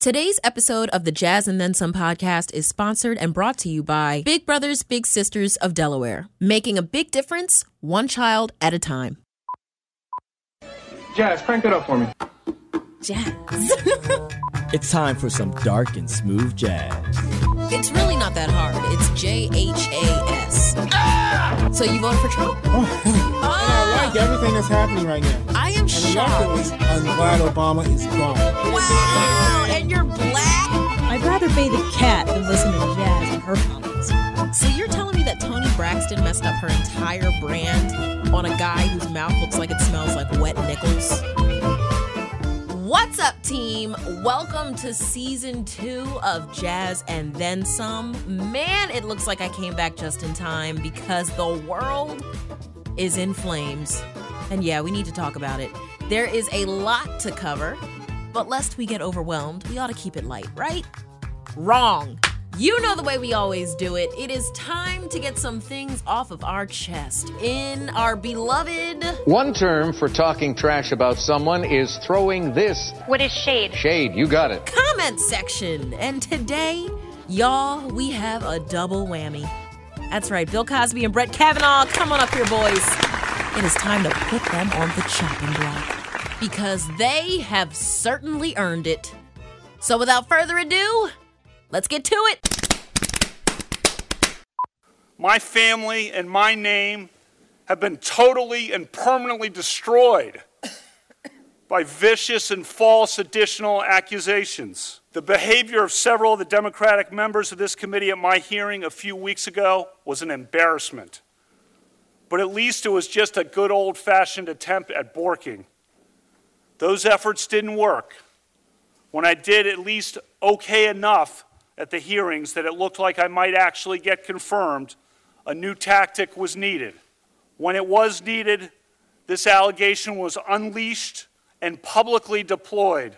Today's episode of the Jazz and Then Some podcast is sponsored and brought to you by Big Brothers Big Sisters of Delaware, making a big difference one child at a time. Jazz, crank it up for me. Jazz. It's time for some dark and smooth jazz. it's really not that hard. It's J H A S. So you voted for Trump? Oh, and I like ah. everything that's happening right now. I am And shocked. reluctantly, I'm glad Obama is gone. Wow, and you're black? I'd rather bathe a cat than listen to jazz and her comments. So you're telling me that Toni Braxton messed up her entire brand on a guy whose mouth looks like it smells like wet nickels? What's up, team? Welcome to season two of Jazz and Then Some. Man, it looks like I came back just in time because the world is in flames. And yeah, we need to talk about it. There is a lot to cover, but lest we get overwhelmed, we ought to keep it light, right? Wrong. You know the way we always do it. It is time to get some things off of our chest in our beloved One term for talking trash about someone is throwing this What is shade? shade. You got it. comment section. And today, y'all, we have a double whammy. That's right, Bill Cosby and Brett Kavanaugh. Come on up here, boys. It is time to put them on the chopping block because they have certainly earned it. So, without further ado, let's get to it. My family and my name have been totally and permanently destroyed by vicious and false additional accusations. The behavior of several of the Democratic members of this committee at my hearing a few weeks ago was an embarrassment. But at least it was just a good old fashioned attempt at borking. Those efforts didn't work. When I did at least okay enough at the hearings that it looked like I might actually get confirmed, a new tactic was needed. When it was needed, this allegation was unleashed and publicly deployed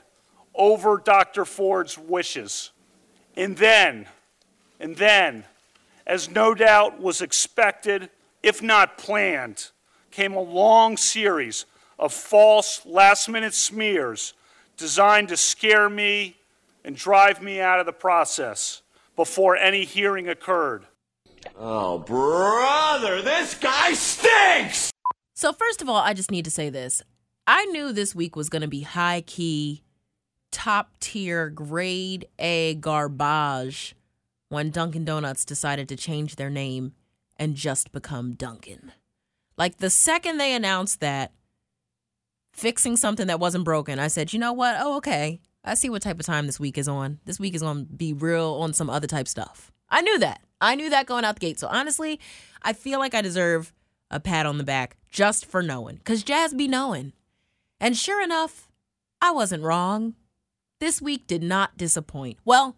over Dr. Ford's wishes. And then, and then, as no doubt was expected, if not planned, came a long series of false last minute smears designed to scare me and drive me out of the process before any hearing occurred. Oh, brother, this guy stinks! So, first of all, I just need to say this. I knew this week was going to be high key, top tier, grade A garbage when Dunkin' Donuts decided to change their name and just become Dunkin'. Like the second they announced that, fixing something that wasn't broken, I said, you know what? Oh, okay. I see what type of time this week is on. This week is going to be real on some other type stuff. I knew that. I knew that going out the gate. So honestly, I feel like I deserve a pat on the back just for knowing, because Jazz be knowing. And sure enough, I wasn't wrong. This week did not disappoint. Well,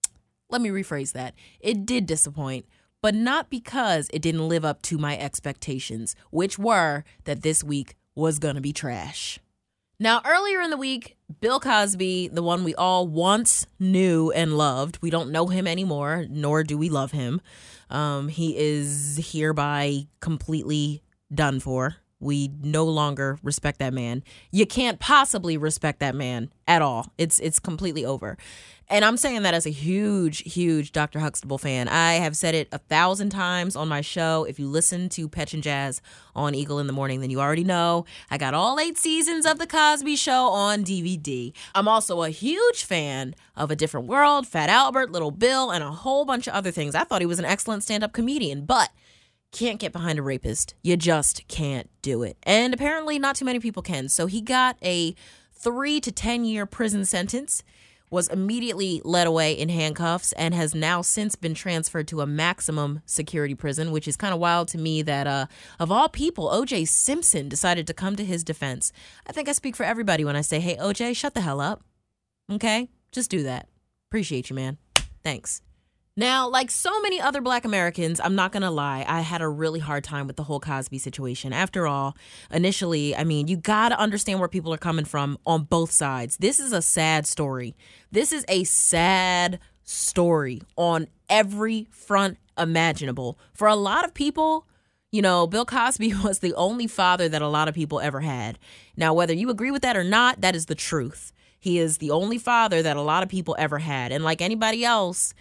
let me rephrase that. It did disappoint, but not because it didn't live up to my expectations, which were that this week was going to be trash. Now, earlier in the week, Bill Cosby, the one we all once knew and loved, we don't know him anymore, nor do we love him. Um, he is hereby completely done for. We no longer respect that man. You can't possibly respect that man at all. It's it's completely over. And I'm saying that as a huge, huge Dr. Huxtable fan. I have said it a thousand times on my show. If you listen to Petch and Jazz on Eagle in the Morning, then you already know I got all eight seasons of The Cosby Show on DVD. I'm also a huge fan of A Different World, Fat Albert, Little Bill, and a whole bunch of other things. I thought he was an excellent stand up comedian, but can't get behind a rapist. You just can't do it. And apparently, not too many people can. So he got a three to 10 year prison sentence, was immediately led away in handcuffs, and has now since been transferred to a maximum security prison, which is kind of wild to me that, uh, of all people, OJ Simpson decided to come to his defense. I think I speak for everybody when I say, hey, OJ, shut the hell up. Okay? Just do that. Appreciate you, man. Thanks. Now, like so many other black Americans, I'm not gonna lie, I had a really hard time with the whole Cosby situation. After all, initially, I mean, you gotta understand where people are coming from on both sides. This is a sad story. This is a sad story on every front imaginable. For a lot of people, you know, Bill Cosby was the only father that a lot of people ever had. Now, whether you agree with that or not, that is the truth. He is the only father that a lot of people ever had. And like anybody else,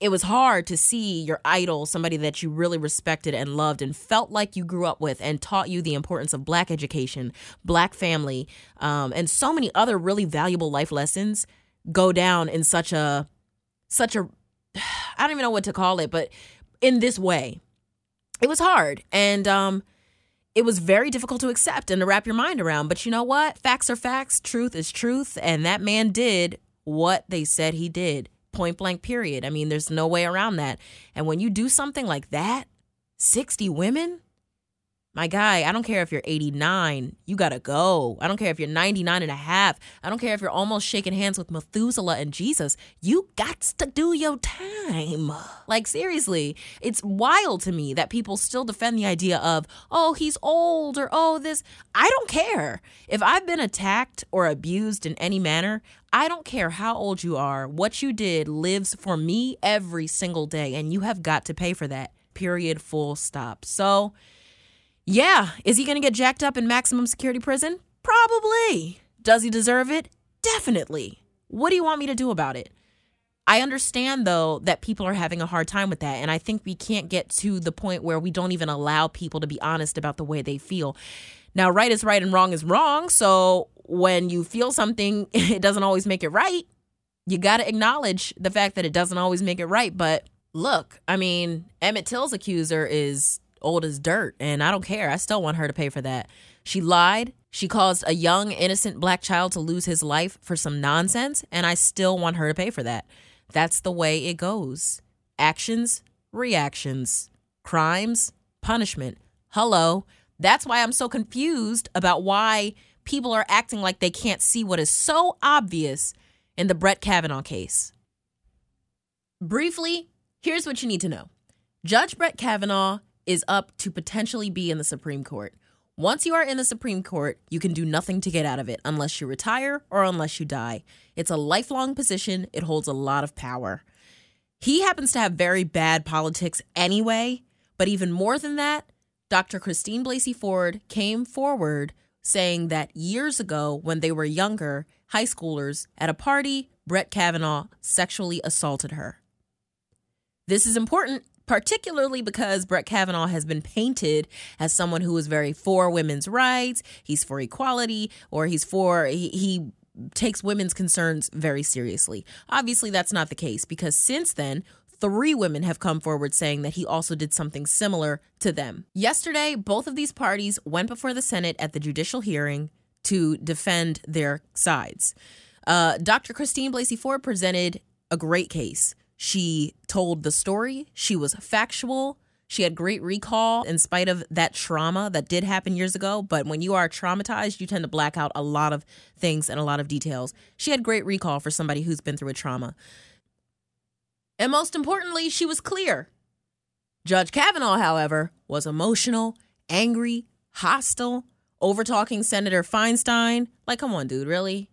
it was hard to see your idol, somebody that you really respected and loved and felt like you grew up with and taught you the importance of black education, black family, um, and so many other really valuable life lessons go down in such a such a I don't even know what to call it, but in this way. It was hard. And um it was very difficult to accept and to wrap your mind around. But you know what? Facts are facts, truth is truth, and that man did what they said he did. Point blank, period. I mean, there's no way around that. And when you do something like that, 60 women? My guy, I don't care if you're 89, you gotta go. I don't care if you're 99 and a half. I don't care if you're almost shaking hands with Methuselah and Jesus. You got to do your time. Like, seriously, it's wild to me that people still defend the idea of, oh, he's old or oh, this. I don't care. If I've been attacked or abused in any manner, I don't care how old you are. What you did lives for me every single day, and you have got to pay for that. Period. Full stop. So, yeah, is he going to get jacked up in maximum security prison? Probably. Does he deserve it? Definitely. What do you want me to do about it? I understand though that people are having a hard time with that and I think we can't get to the point where we don't even allow people to be honest about the way they feel. Now, right is right and wrong is wrong, so when you feel something, it doesn't always make it right. You got to acknowledge the fact that it doesn't always make it right, but look, I mean, Emmett Till's accuser is old as dirt, and I don't care. I still want her to pay for that. She lied. She caused a young, innocent black child to lose his life for some nonsense, and I still want her to pay for that. That's the way it goes. Actions, reactions, crimes, punishment. Hello. That's why I'm so confused about why people are acting like they can't see what is so obvious in the Brett Kavanaugh case. Briefly, here's what you need to know Judge Brett Kavanaugh is up to potentially be in the Supreme Court. Once you are in the Supreme Court, you can do nothing to get out of it unless you retire or unless you die. It's a lifelong position, it holds a lot of power. He happens to have very bad politics anyway, but even more than that, Dr. Christine Blasey Ford came forward saying that years ago, when they were younger, high schoolers, at a party, Brett Kavanaugh sexually assaulted her. This is important particularly because Brett Kavanaugh has been painted as someone who is very for women's rights, he's for equality, or he's for, he, he takes women's concerns very seriously. Obviously, that's not the case because since then, three women have come forward saying that he also did something similar to them. Yesterday, both of these parties went before the Senate at the judicial hearing to defend their sides. Uh, Dr. Christine Blasey Ford presented a great case. She told the story, she was factual. She had great recall in spite of that trauma that did happen years ago. But when you are traumatized, you tend to black out a lot of things and a lot of details. She had great recall for somebody who's been through a trauma. And most importantly, she was clear. Judge Kavanaugh, however, was emotional, angry, hostile, over talking Senator Feinstein. Like, come on, dude, really?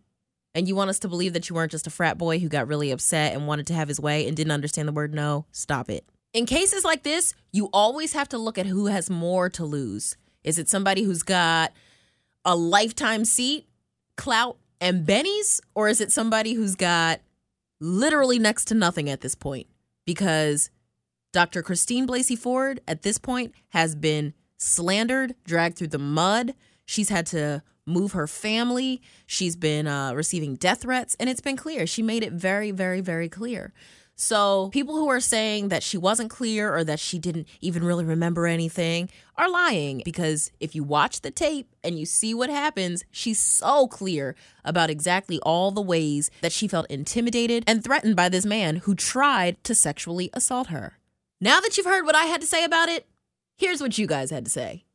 And you want us to believe that you weren't just a frat boy who got really upset and wanted to have his way and didn't understand the word no? Stop it. In cases like this, you always have to look at who has more to lose. Is it somebody who's got a lifetime seat, clout, and bennies? Or is it somebody who's got literally next to nothing at this point? Because Dr. Christine Blasey Ford at this point has been slandered, dragged through the mud. She's had to move her family. She's been uh, receiving death threats, and it's been clear. She made it very, very, very clear. So, people who are saying that she wasn't clear or that she didn't even really remember anything are lying because if you watch the tape and you see what happens, she's so clear about exactly all the ways that she felt intimidated and threatened by this man who tried to sexually assault her. Now that you've heard what I had to say about it, here's what you guys had to say.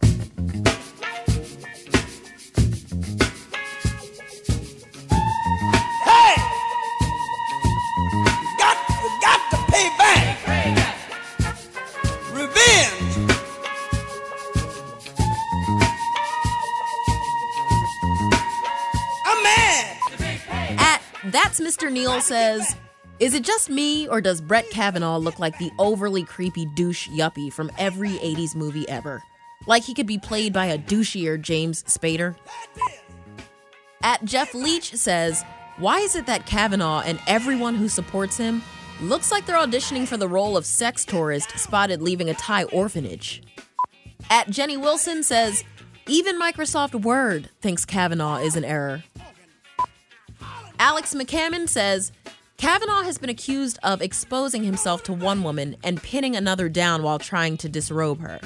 That's Mr. Neal says, Is it just me, or does Brett Kavanaugh look like the overly creepy douche yuppie from every 80s movie ever? Like he could be played by a douchier James Spader? At Jeff Leach says, Why is it that Kavanaugh and everyone who supports him looks like they're auditioning for the role of sex tourist spotted leaving a Thai orphanage? At Jenny Wilson says, even Microsoft Word thinks Kavanaugh is an error. Alex McCammon says, Kavanaugh has been accused of exposing himself to one woman and pinning another down while trying to disrobe her.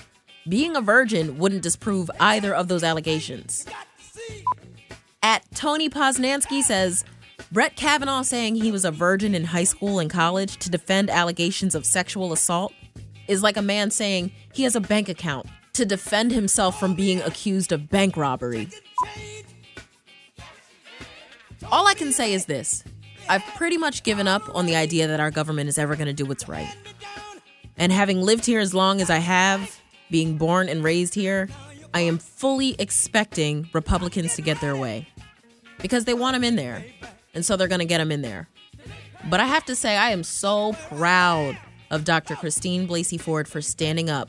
Being a virgin wouldn't disprove either of those allegations. At Tony Poznansky says, Brett Kavanaugh saying he was a virgin in high school and college to defend allegations of sexual assault is like a man saying he has a bank account to defend himself from being accused of bank robbery. All I can say is this I've pretty much given up on the idea that our government is ever going to do what's right. And having lived here as long as I have, being born and raised here, I am fully expecting Republicans to get their way because they want them in there. And so they're going to get them in there. But I have to say, I am so proud of Dr. Christine Blasey Ford for standing up.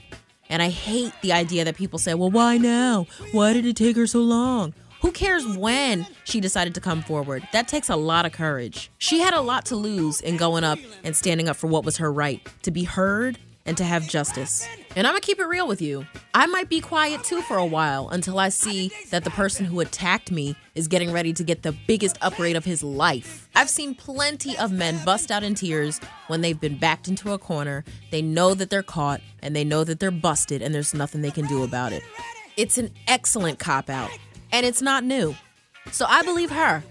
And I hate the idea that people say, well, why now? Why did it take her so long? Who cares when she decided to come forward? That takes a lot of courage. She had a lot to lose in going up and standing up for what was her right to be heard and to have justice. And I'm gonna keep it real with you. I might be quiet too for a while until I see that the person who attacked me is getting ready to get the biggest upgrade of his life. I've seen plenty of men bust out in tears when they've been backed into a corner. They know that they're caught and they know that they're busted and there's nothing they can do about it. It's an excellent cop out, and it's not new. So I believe her.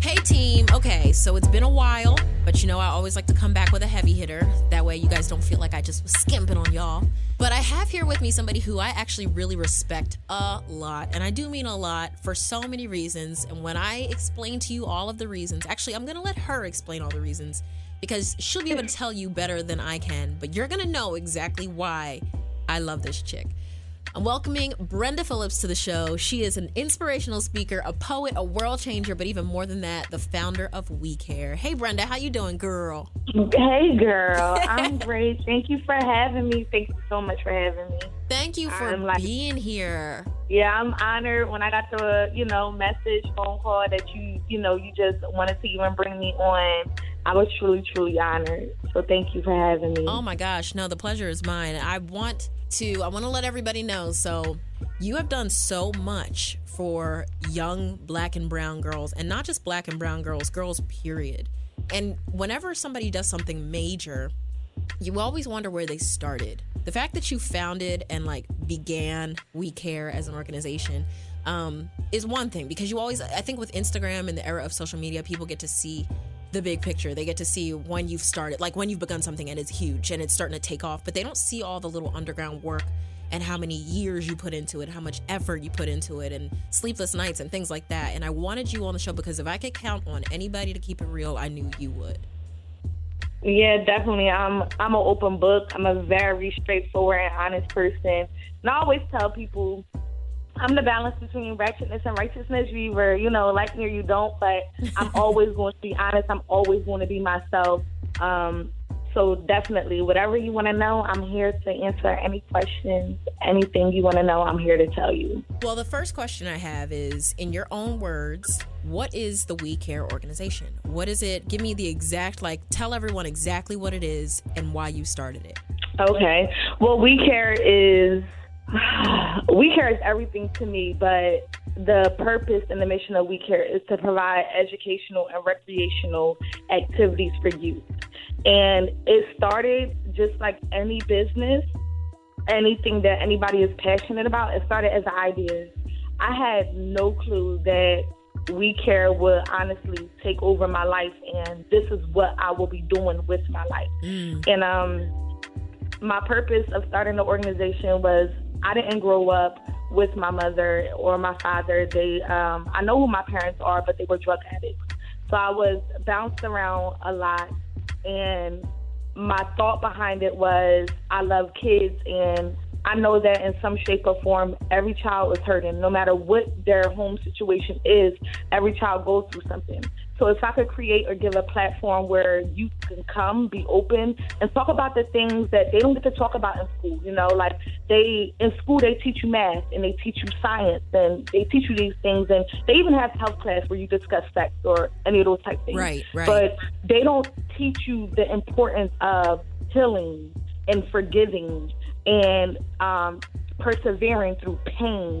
Hey team, okay, so it's been a while, you know I always like to come back with a heavy hitter. That way you guys don't feel like I just was skimping on y'all. But I have here with me somebody who I actually really respect a lot, and I do mean a lot for so many reasons. And when I explain to you all of the reasons, actually I'm gonna let her explain all the reasons because she'll be able to tell you better than I can, but you're gonna know exactly why I love this chick. I'm welcoming Brenda Phillips to the show. She is an inspirational speaker, a poet, a world changer, but even more than that, the founder of We Care. Hey Brenda, how you doing, girl? Hey, girl. I'm great. Thank you for having me. Thank you so much for having me. Thank you for like- being here. Yeah, I'm honored when I got the, you know, message, phone call that you, you know, you just wanted to even bring me on. I was truly, truly honored. So thank you for having me. Oh my gosh, no, the pleasure is mine. I want to I want to let everybody know. So, you have done so much for young black and brown girls and not just black and brown girls, girls period. And whenever somebody does something major, you always wonder where they started. The fact that you founded and like began We Care as an organization um, is one thing because you always, I think, with Instagram and the era of social media, people get to see the big picture. They get to see when you've started, like when you've begun something and it's huge and it's starting to take off, but they don't see all the little underground work and how many years you put into it, how much effort you put into it, and sleepless nights and things like that. And I wanted you on the show because if I could count on anybody to keep it real, I knew you would. Yeah, definitely. I'm I'm an open book. I'm a very straightforward and honest person. And I always tell people I'm the balance between righteousness and righteousness. You either, you know, like me or you don't, but I'm always going to be honest. I'm always going to be myself. Um, so definitely, whatever you want to know, I'm here to answer any questions. Anything you want to know, I'm here to tell you. Well, the first question I have is in your own words, what is the We Care organization? What is it? Give me the exact, like, tell everyone exactly what it is and why you started it. Okay. Well, We Care is We Care is everything to me, but the purpose and the mission of We Care is to provide educational and recreational activities for youth. And it started just like any business, anything that anybody is passionate about, it started as an idea. I had no clue that We Care would honestly take over my life, and this is what I will be doing with my life. And um, my purpose of starting the organization was I didn't grow up with my mother or my father. They, um, I know who my parents are, but they were drug addicts. So I was bounced around a lot, and my thought behind it was I love kids, and I know that in some shape or form, every child is hurting. No matter what their home situation is, every child goes through something. So if I could create or give a platform where you can come, be open, and talk about the things that they don't get to talk about in school. You know, like they in school they teach you math and they teach you science and they teach you these things and they even have health class where you discuss sex or any of those type things. Right, right. But they don't teach you the importance of healing and forgiving and um, persevering through pain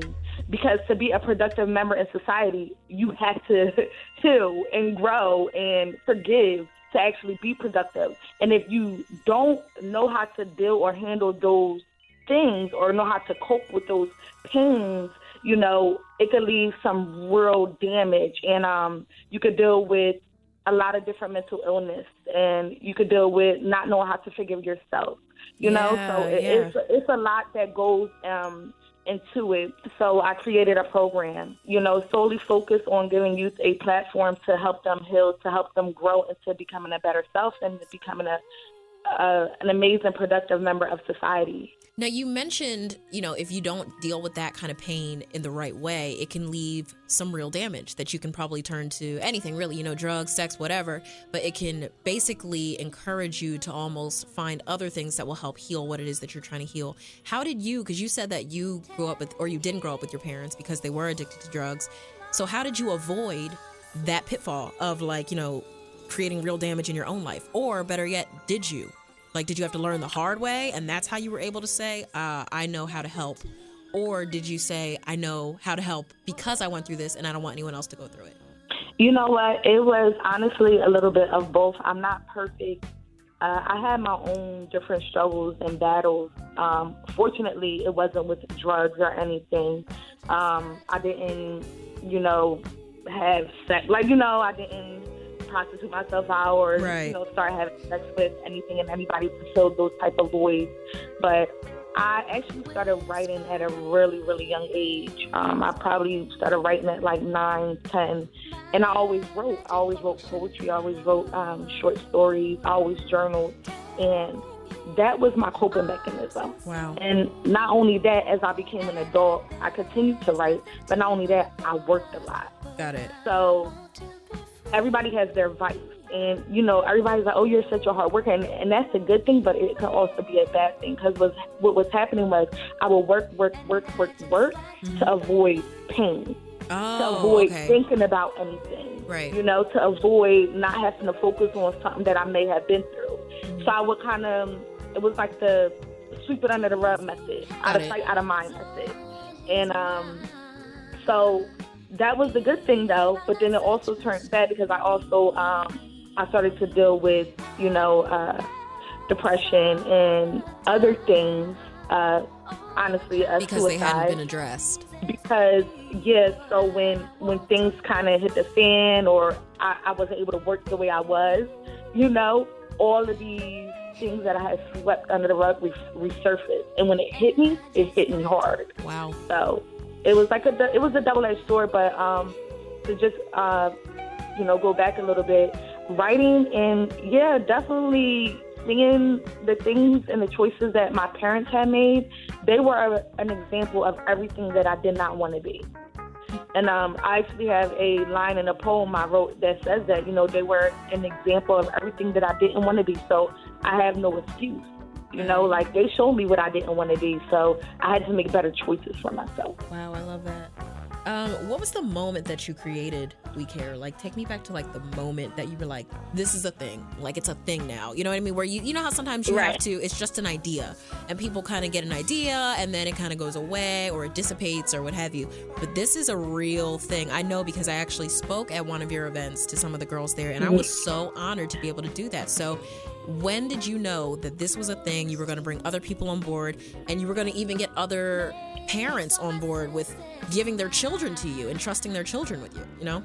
because to be a productive member in society, you have to heal and grow and forgive to actually be productive. And if you don't know how to deal or handle those things or know how to cope with those pains, you know, it could leave some real damage. And um, you could deal with a lot of different mental illness and you could deal with not knowing how to forgive yourself. You know, Yeah, so it, yeah. it's it's a lot that goes um, into it. So I created a program, you know, solely focused on giving youth a platform to help them heal, to help them grow into becoming a better self and becoming a, a an amazing, productive member of society. Now, you mentioned, you know, if you don't deal with that kind of pain in the right way, it can leave some real damage that you can probably turn to anything, really, you know, drugs, sex, whatever. But it can basically encourage you to almost find other things that will help heal what it is that you're trying to heal. How did you, because you said that you grew up with, or you didn't grow up with your parents because they were addicted to drugs. So, how did you avoid that pitfall of, like, you know, creating real damage in your own life? Or better yet, did you? Like, did you have to learn the hard way and that's how you were able to say, uh, I know how to help? Or did you say, I know how to help because I went through this and I don't want anyone else to go through it? You know what? It was honestly a little bit of both. I'm not perfect. Uh, I had my own different struggles and battles. Um, fortunately, it wasn't with drugs or anything. Um, I didn't, you know, have sex. Like, you know, I didn't prostitute myself out or, Right. you know, start having sex with anything and anybody to fill those type of voids. But I actually started writing at a really, really young age. Um, I probably started writing at like nine, ten, and I always wrote. I always wrote poetry. I always wrote um, short stories. I always journaled, and that was my coping mechanism. Wow. And not only that, as I became an adult, I continued to write. But not only that, I worked a lot. Got it. So everybody has their vice. And, you know, everybody's like, oh, you're such a hard worker. And, and that's a good thing, but it can also be a bad thing. Because what, what was happening was I would work, work, work, work, work to avoid pain, to Oh, avoid okay. thinking about anything. Right. You know, to avoid not having to focus on something that I may have been through. Mm-hmm. So I would kind of, it was like the sweep it under the rug method, out Got of sight, out of mind method. And um, so that was the good thing though, but then it also turned bad because I also um, I started to deal with you know uh, depression and other things. Uh, honestly, uh, Because they hadn't been addressed. because yeah. So when when things kind of hit the fan, or I, I wasn't able to work the way I was, you know, all of these things that I had swept under the rug re- resurfaced, and when it hit me, it hit me hard. Wow. So it was like a it was a double edged sword. But um, to just uh, you know go back a little bit, writing and yeah, definitely seeing the things and the choices that my parents had made. They were a, an example of everything that I did not want to be. And um, I actually have a line in a poem I wrote that says that, you know, they were an example of everything that I didn't want to be. So I have no excuse. You know, like they showed me what I didn't want to be. So I had to make better choices for myself. Wow, I love that. Um, what was the moment that you created We Care? Like, take me back to like the moment that you were like, "This is a thing. Like, it's a thing now." You know what I mean? Where you, you know how sometimes you have to. It's just an idea, and people kind of get an idea, and then it kind of goes away, or it dissipates, or what have you. But this is a real thing. I know because I actually spoke at one of your events to some of the girls there, and I was so honored to be able to do that. So. When did you know that this was a thing? You were going to bring other people on board, and you were going to even get other parents on board with giving their children to you and trusting their children with you, you know?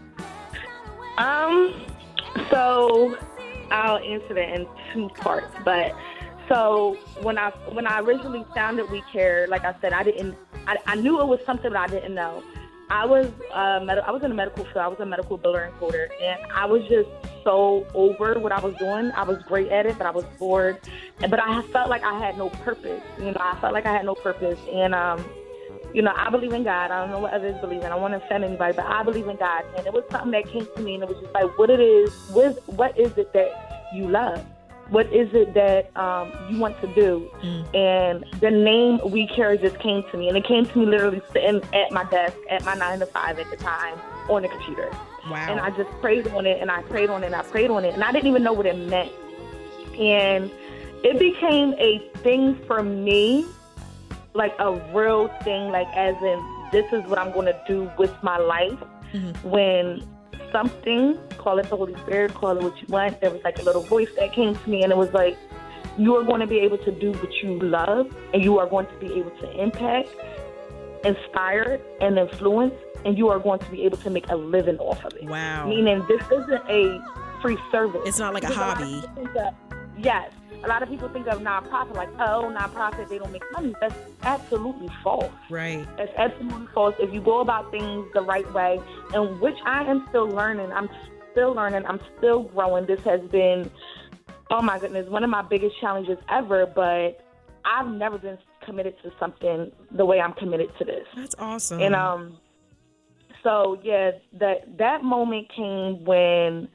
Um, so I'll answer that in two parts. But so when I when I originally founded We Care, like I said, I didn't. I, I knew it was something that I didn't know. I was uh, med- I was in the medical field. I was a medical biller and coder, and I was just so over what I was doing. I was great at it, but I was bored. And- But I felt like I had no purpose. You know, I felt like I had no purpose. And um, you know, I believe in God. I don't know what others believe in. I don't want to offend anybody, but I believe in God. And it was something that came to me, and it was just like, what it is, what what is it that you love? What is it that um, you want to do? And the name We Care just came to me, and it came to me literally sitting at my desk at my nine to five at the time on the computer. Wow. And I just prayed on it, and I prayed on it, and I prayed on it, and I didn't even know what it meant. And it became a thing for me, like a real thing, like as in this is what I'm going to do with my life. Mm-hmm. When something, call it the Holy Spirit, call it what you want, there was like a little voice that came to me, and it was like, you are going to be able to do what you love, and you are going to be able to impact, inspire, and influence, and you are going to be able to make a living off of it. Wow. Meaning, this isn't a free service. It's not like a hobby. people think of- yes. A lot of people think of nonprofit like, oh, nonprofit, they don't make money. That's absolutely false. Right. That's absolutely false. If you go about things the right way, and which I am still learning, I'm still learning, I'm still growing. This has been, oh my goodness, one of my biggest challenges ever, but I've never been committed to something the way I'm committed to this. That's awesome. And um, so yeah, that that moment came when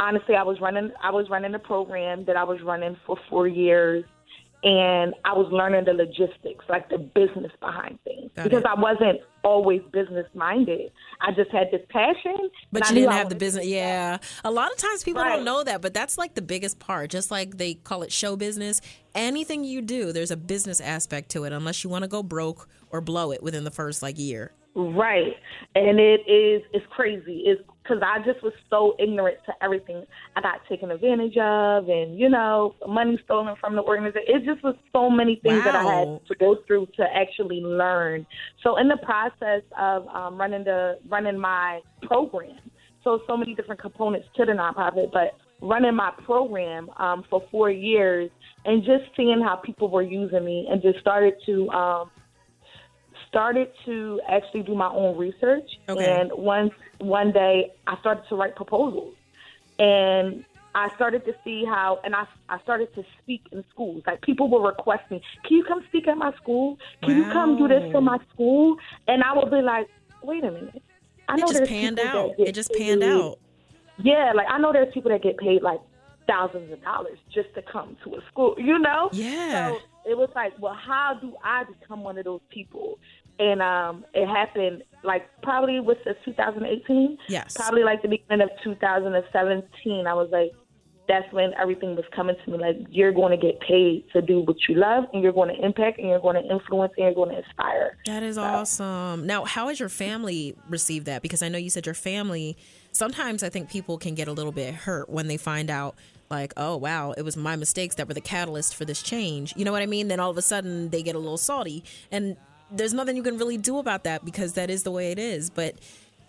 honestly I was running I was running a program that I was running for four years, and I was learning the logistics, like the business behind things, Got because it. I wasn't always business minded. I just had this passion, But you didn't have the business. Yeah. A lot of times people Right. don't know that, but that's like the biggest part. Just like they call it show business. Anything you do, there's a business aspect to it, unless you want to go broke or blow it within the first like year. Right. And it is it's crazy. It's because I just was so ignorant to everything. I got taken advantage of and, you know, money stolen from the organization. It just was so many things that I had to go through to actually learn. So in the process of um, running the running my program, so so many different components to the nonprofit, but running my program um, for four years and just seeing how people were using me and just started to um, started to actually do my own research. Okay. And one one day I started to write proposals, and I started to see how, and I I started to speak in schools. Like people were requesting, "Can you come speak at my school? Can you come do this for my school?" And I would be like, "Wait a minute." I It just panned out. It just panned paid- out. Yeah, like I know there's people that get paid like thousands of dollars just to come to a school, you know? Yeah. So it was like, well, how do I become one of those people? And um, it happened like probably was this 2018? Yes. Probably like the beginning of 2017. I was like, that's when everything was coming to me. Like, you're going to get paid to do what you love, and you're going to impact, and you're going to influence, and you're going to inspire. That is awesome. Now, how has your family received that? Because I know you said your family, sometimes I think people can get a little bit hurt when they find out, like, oh, wow, it was my mistakes that were the catalyst for this change. You know what I mean? Then all of a sudden they get a little salty. And there's nothing you can really do about that because that is the way it is. But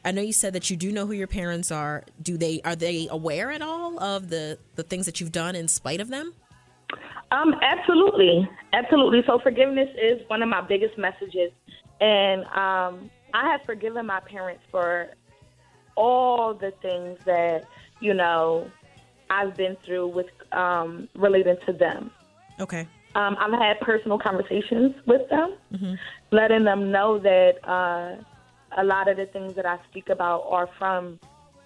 I know you said that you do know who your parents are. Do they are they aware at all of the the things that you've done in spite of them? Um, absolutely, absolutely. So forgiveness is one of my biggest messages, and um, I have forgiven my parents for all the things that you know I've been through with um, relating to them. Okay. Um, I've had personal conversations with them, letting them know that uh, a lot of the things that I speak about are from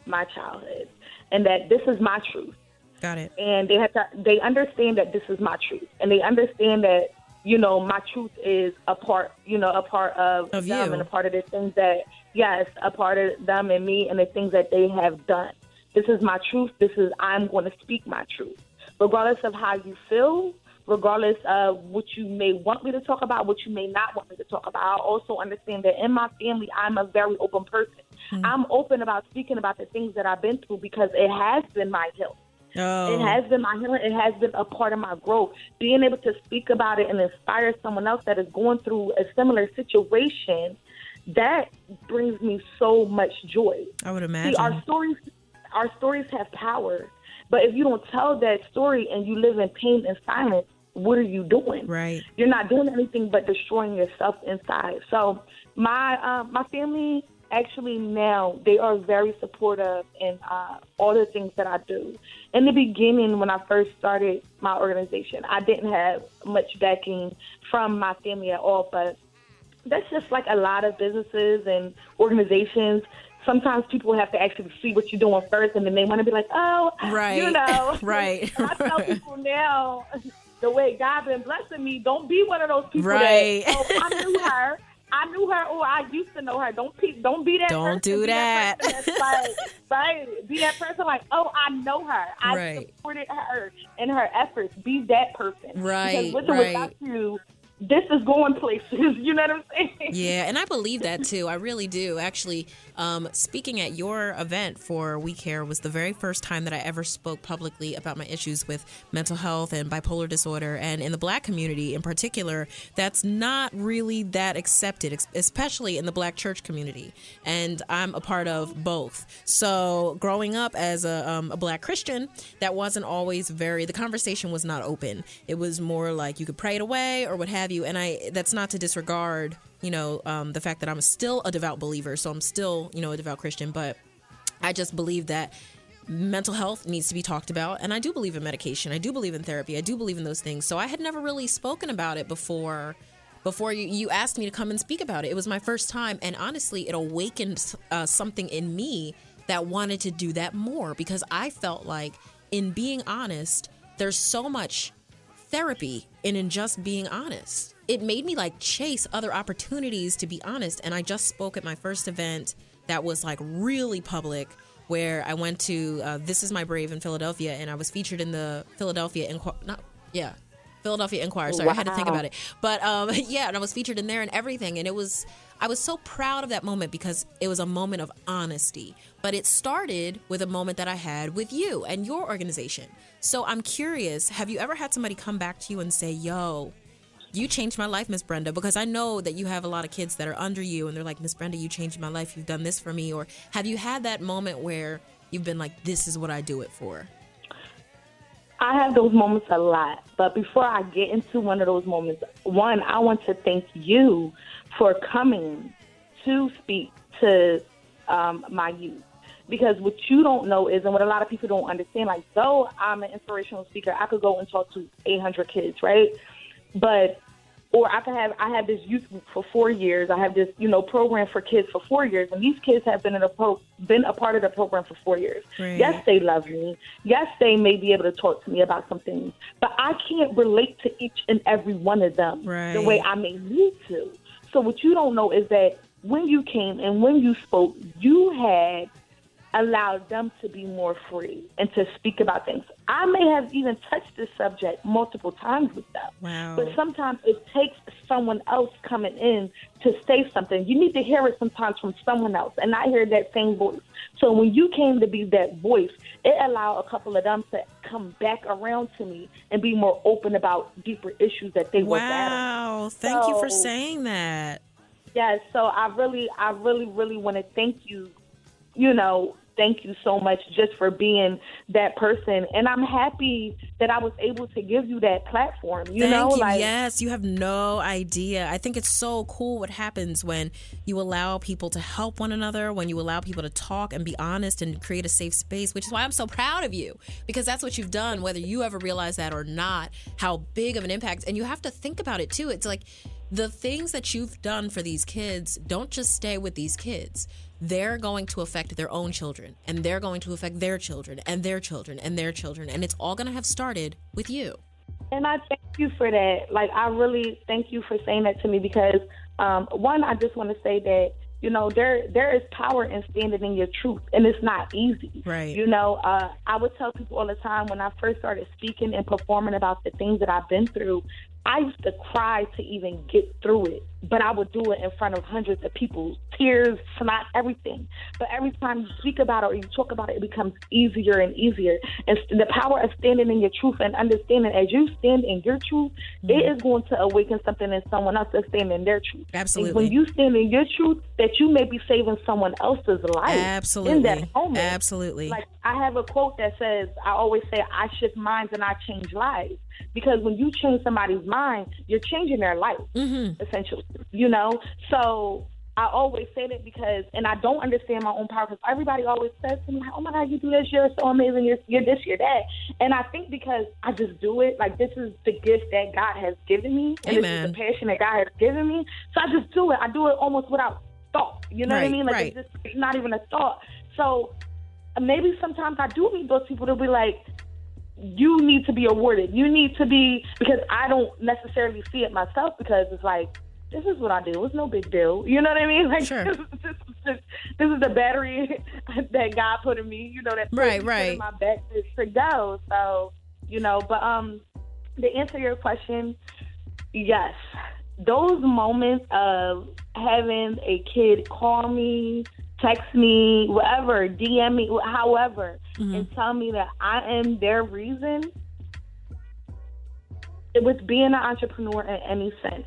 my childhood, and that this is my truth. Got it. and they have to they understand that this is my truth and they understand that you know my truth is a part you know a part of, Of them you. and a part of the things that yes a part of them and me and the things that they have done. This is my truth. This is i'm going to speak my truth. Regardless of how you feel regardless of what you may want me to talk about what you may not want me to talk about i also understand that in my family i'm a very open person hmm. i'm open about speaking about the things that i've been through because it has been my health Oh. it has been my healing. It has been a part of my growth. Being able to speak about it and inspire someone else that is going through a similar situation, that brings me so much joy. I would See, imagine. our stories, our stories have power. But if you don't tell that story and you live in pain and silence, what are you doing? Right. You're not doing anything but destroying yourself inside. So my um, my family actually now they are very supportive in uh, all the things that I do. In the beginning, when I first started my organization, I didn't have much backing from my family at all, but that's just like a lot of businesses and organizations. Sometimes people have to actually see what you're doing first, and then they want to be like, "Oh, Right. you know." Right. I tell people now, the way God been blessing me, don't be one of those people Right. that, oh, I knew her. I knew her, or I used to know her. Don't pe- don't be that. Don't person. do Be that. person that's like, right? Be that person like, oh, I know her. I Right. supported her in her efforts. Be that person, Right, Because with or right. without you, this is going places. You know what I'm saying? Yeah, and I believe that too. I really do. Actually, um, speaking at your event for We Care was the very first time that I ever spoke publicly about my issues with mental health and bipolar disorder. And in the black community in particular, that's not really that accepted, especially in the black church community. And I'm a part of both. So growing up as a, um, a black Christian, that wasn't always very, the conversation was not open. It was more like you could pray it away or what have you. And I, that's not to disregard you know, um, the fact that I'm still a devout believer, so I'm still, you know, a devout Christian, but I just believe that mental health needs to be talked about. And I do believe in medication. I do believe in therapy. I do believe in those things. So I had never really spoken about it before. Before you, you asked me to come and speak about it, it was my first time, and honestly, it awakened uh, something in me that wanted to do that more because I felt like, in being honest, there's so much therapy in, in just being honest. It made me like chase other opportunities to be honest. And I just spoke at my first event that was like really public where I went to uh, This Is My Brave in Philadelphia and I was featured in the Philadelphia Inquirer. Not, yeah. Philadelphia Inquirer. Sorry, I had to think about it. But um, yeah, and I was featured in there and everything. And it was, I was so proud of that moment because it was a moment of honesty. But it started with a moment that I had with you and your organization. So I'm curious have you ever had somebody come back to you and say, yo, you changed my life, Miss Brenda, because I know that you have a lot of kids that are under you and they're like, Miss Brenda, you changed my life. You've done this for me. Or have you had that moment where you've been like, this is what I do it for? I have those moments a lot. But before I get into one of those moments, one, I want to thank you for coming to speak to um, my youth. Because what you don't know is, and what a lot of people don't understand, like, though I'm an inspirational speaker, I could go and talk to 800 kids, right? But or I could have I have this youth group for four years. I have this you know program for kids for four years, and these kids have been in a pro, been a part of the program for four years. Right. Yes, they love me. Yes, they may be able to talk to me about some things, but I can't relate to each and every one of them the way I may need to. So what you don't know is that when you came and when you spoke, you had allowed them to be more free and to speak about things. I may have even touched this subject multiple times with them. Wow. But sometimes it takes someone else coming in to say something. You need to hear it sometimes from someone else and not hear that same voice. So when you came to be that voice, it allowed a couple of them to come back around to me and be more open about deeper issues that they were battling. Wow. Thank you for saying that. Yes, so I really, I really, really want to thank you. You know, thank you so much just for being that person, and I'm happy that I was able to give you that platform. You Thank know, you. like yes, you have no idea. I think it's so cool what happens when you allow people to help one another, when you allow people to talk and be honest and create a safe space, which is why I'm so proud of you because that's what you've done, whether you ever realize that or not, how big of an impact. And you have to think about it too. It's like the things that you've done for these kids don't just stay with these kids. They're going to affect their own children, and they're going to affect their children, and their children, and their children. And it's all going to have started with you. And I thank you for that. Like, I really thank you for saying that to me because, um, one, I just want to say that you know there there is power in standing in your truth, and it's not easy. Right. You know, uh, I would tell people all the time when I first started speaking and performing about the things that I've been through. I used to cry to even get through it, but I would do it in front of hundreds of people, tears, snot, everything. But every time you speak about it or you talk about it, it becomes easier and easier. And the power of standing in your truth and understanding as you stand in your truth, it is going to awaken something in someone else to stand in their truth. And Absolutely. when you stand in your truth, that you may be saving someone else's life Absolutely. in that moment. Absolutely. Like I have a quote that says, "I always say I shift minds and I change lives." Because when you change somebody's mind, you're changing their life, Mm-hmm. essentially. You know, so I always say that because, and I don't understand my own power because everybody always says to me, like, "Oh my God, you do this, you're so amazing, you're, you're this, you're that," and I think because I just do it, like this is the gift that God has given me, and Amen. this is the passion that God has given me, so I just do it. I do it almost without thought. You know what I mean? Like right. it's, just, it's not even a thought. So maybe sometimes I do meet those people to be like, you need to be awarded. You need to be because I don't necessarily see it myself because it's like this is what I do. It's no big deal. You know what I mean? Like Sure. this, is- this, is this is the battery that God put in me. You know that Right, right. in my back to, to go. So you know, but um, to answer your question, yes, those moments of having a kid call me, text me, whatever, DM me, however, and tell me that I am their reason. It was being an entrepreneur in any sense.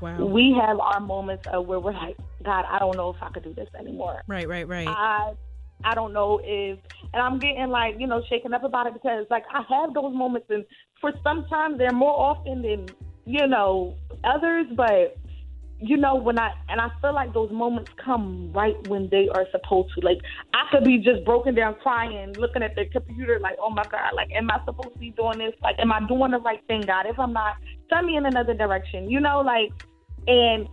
Wow. We have our moments of where we're like, God, I don't know if I could do this anymore. Right, right, right. I I don't know if and I'm getting like, you know, shaken up about it because like I have those moments and for sometimes they're more often than, you know, others, but you know, when I and I feel like those moments come right when they are supposed to. Like I could be just broken down crying, looking at the computer like, oh my God, like am I supposed to be doing this? Like am I doing the right thing, God? If I'm not, send me in another direction. You know, like and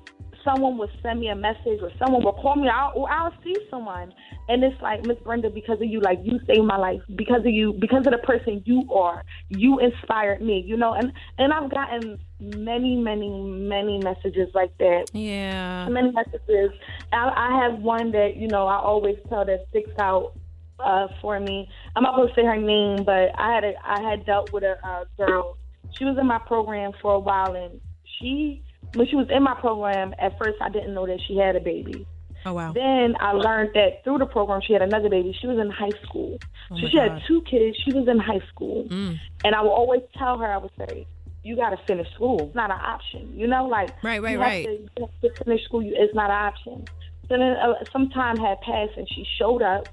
someone will send me a message or someone will call me out or I'll see someone. And it's like Miss Brenda because of you like you saved my life. Because of you because of the person you are you inspired me you know? And and I've gotten many many many messages like that. Yeah. many messages. I, I have one that you know I always tell that sticks out uh, for me. I'm not going to say her name but I had a, I had dealt with a uh, girl. She was in my program for a while and she when she was in my program at first I didn't know that she had a baby Oh wow. then I learned that through the program she had another baby. She was in high school. Oh so she God. had two kids. She was in high school. Mm. And I would always tell her, I would say, you got to finish school. It's not an option. You know, like, Right, right, you right. Have to, you have to finish school. You- It's not an option. So then uh, some time had passed and she showed up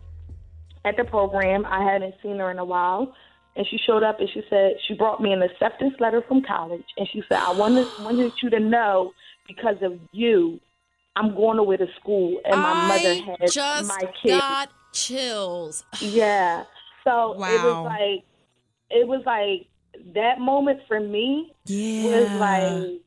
at the program. I hadn't seen her in a while. And she showed up and she said, she brought me an acceptance letter from college. And she said, I wanted, wanted you to know because of you, I'm going away to school and my I mother has just my kids. got chills. Yeah. So it was like it was like that moment for me Yeah. was like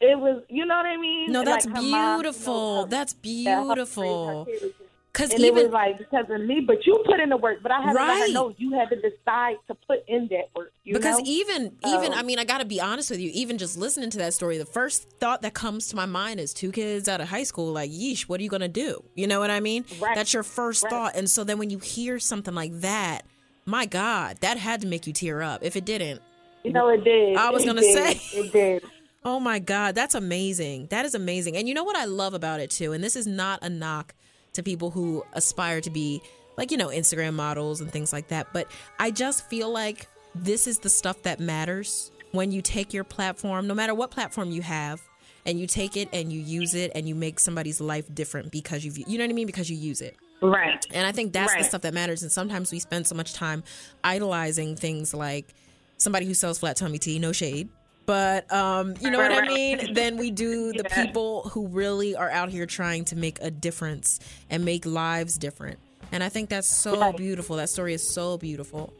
it was you know what I mean? No, that's like, her mom, beautiful. you know, her- That's yeah, her- beautiful. her Because and it even was like because of me, but you put in the work. But I had to let Right. her know you had to decide to put in that work. You because know? even So- even I mean I got to be honest with you even just listening to that story the first thought that comes to my mind is two kids out of high school like yeesh what are you going to do you know what I mean Right. that's your first Right. thought and so then when you hear something like that my god that had to make you tear up if it didn't you know it did. I was It gonna did. say. it did. Oh my God, that's amazing. That is amazing. And you know what I love about it too? And this is not a knock to people who aspire to be like, you know, Instagram models and things like that. But I just feel like this is the stuff that matters when you take your platform, no matter what platform you have, and you take it and you use it and you make somebody's life different because you've, you know what I mean? Because you use it. Right. And I think that's the stuff that matters. And sometimes we spend so much time idolizing things like somebody who sells flat tummy tea, no shade. But um, you know what I right. mean? Then we do the Yeah. people who really are out here trying to make a difference and make lives different. And I think that's so beautiful. That story is so beautiful.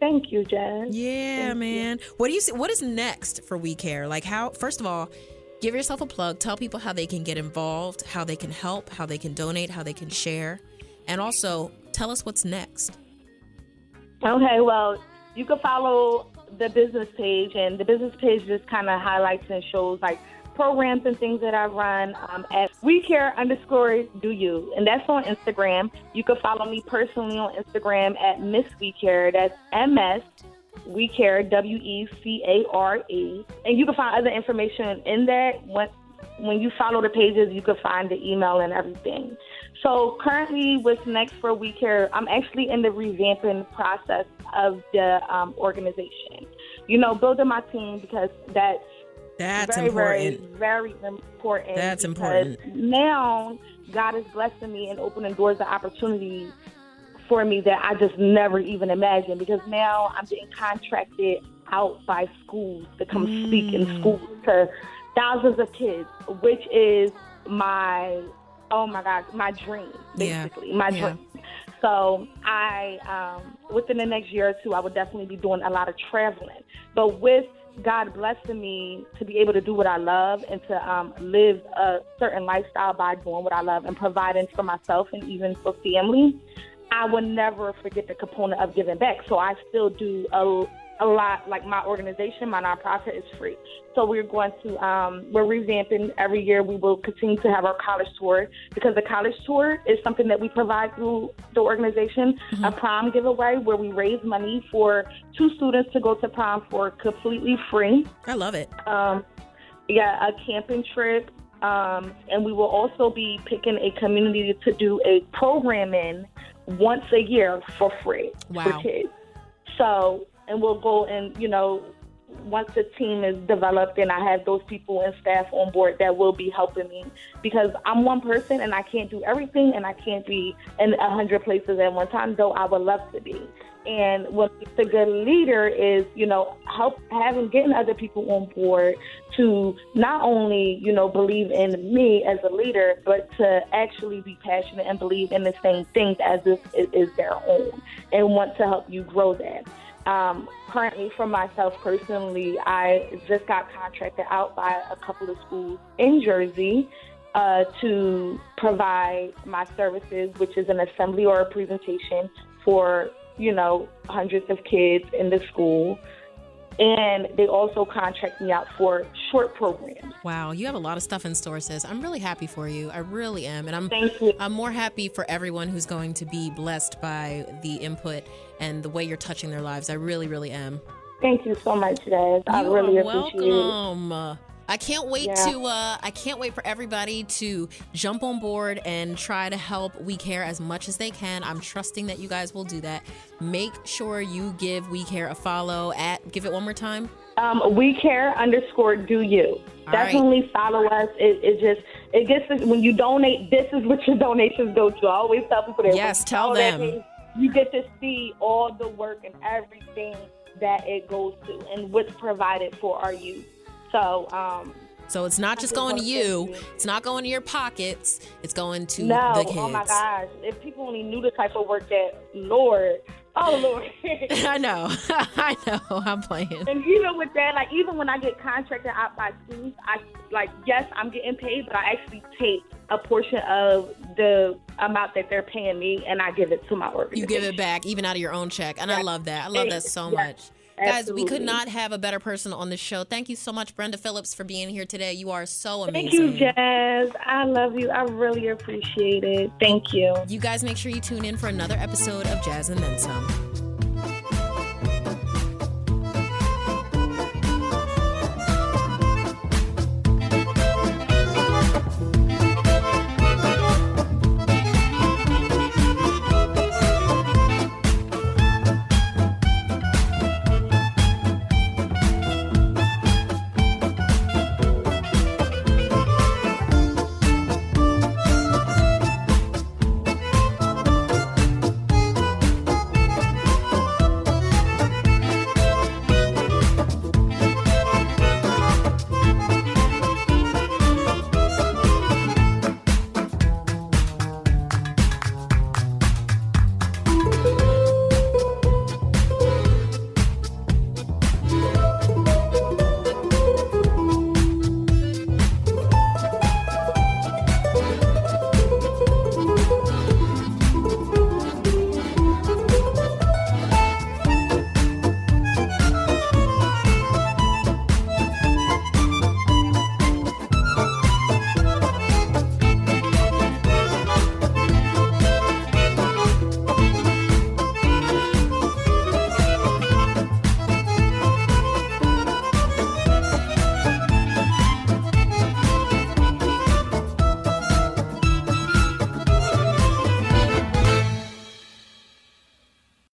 Thank you, Jazz. Yeah, Thank you. man. What do you see? What is next for We Care? Like, how? First of all, give yourself a plug. Tell people how they can get involved, how they can help, how they can donate, how they can share, and also tell us what's next. Okay, well, you can follow the business page, and the business page just kind of highlights and shows like programs and things that I run um, at We Care underscore Do You, and that's on Instagram. You can follow me personally on Instagram at Miss We Care. That's M S We Care W E C A R E, and you can find other information in that. When when you follow the pages, you can find the email and everything. So currently, what's next for We Care? I'm actually in the revamping process of the um, organization. You know, building my team because that's That's very, important. very, very important. That's because important. Now, God is blessing me and opening doors of opportunity for me that I just never even imagined. Because now I'm getting contracted out by schools to come speak Mm. in schools to thousands of kids, which is my oh my god, my dream Yeah. basically, my Yeah. dream. So I, um, within the next year or two, I would definitely be doing a lot of traveling. But with God blessing me to be able to do what I love and to um, live a certain lifestyle by doing what I love and providing for myself and even for family, I will never forget the component of giving back. So I still do a, a lot. Like my organization, my nonprofit is free. So we're going to um, we're revamping every year. We will continue to have our college tour because the college tour is something that we provide through the organization. A prom giveaway where we raise money for two students to go to prom for completely free I love it. um, yeah, a camping trip. Um, and we will also be picking a community to do a program in once a year for free Wow. for kids. So, and we'll go and, you know, once the team is developed and I have those people and staff on board that will be helping me because I'm one person and I can't do everything and I can't be in a hundred places at one time, though I would love to be. And what a good leader is, you know, help having getting other people on board to not only, you know, believe in me as a leader, but to actually be passionate and believe in the same things as if it is their own and want to help you grow that. Um, currently, for myself personally, I just got contracted out by a couple of schools in Jersey uh, to provide my services, which is an assembly or a presentation for you know hundreds of kids in the school. And they also contract me out for short programs. Wow, you have a lot of stuff in store, sis. I'm really happy for you. I really am, and I'm Thank you. I'm more happy for everyone who's going to be blessed by the input and the way you're touching their lives. I really, really am. Thank you so much, Jazz. I really appreciate it. I can't wait Yeah. to uh I can't wait for everybody to jump on board and try to help We Care as much as they can. I'm trusting that you guys will do that. Make sure you give We Care a follow at give it one more time. Um, we care underscore do you. All Definitely follow us. It, it just it gets when you donate. This is what your donations go to. I always tell people that. Yes, tell that them. you get to see all the work and everything that it goes to and what's provided for our youth. So um, So it's not just going to you. It's not going to your pockets. It's going to no, the kids. oh my gosh! If people only knew the type of work that Lord, oh Lord. I know. I know. I'm playing. And even with that, like even when I get contracted out by schools, I like yes, I'm getting paid, but I actually take a portion of the amount that they're paying me, and I give it to my work. You give it back even out of your own check. And I love that. I love that so much. Guys, we could not have a better person on this show. Thank you so much, Brenda Phillips, for being here today. You are so amazing. Thank you, Jazz. I love you. I really appreciate it. Thank you. You guys make sure you tune in for another episode of Jazz and Then Some.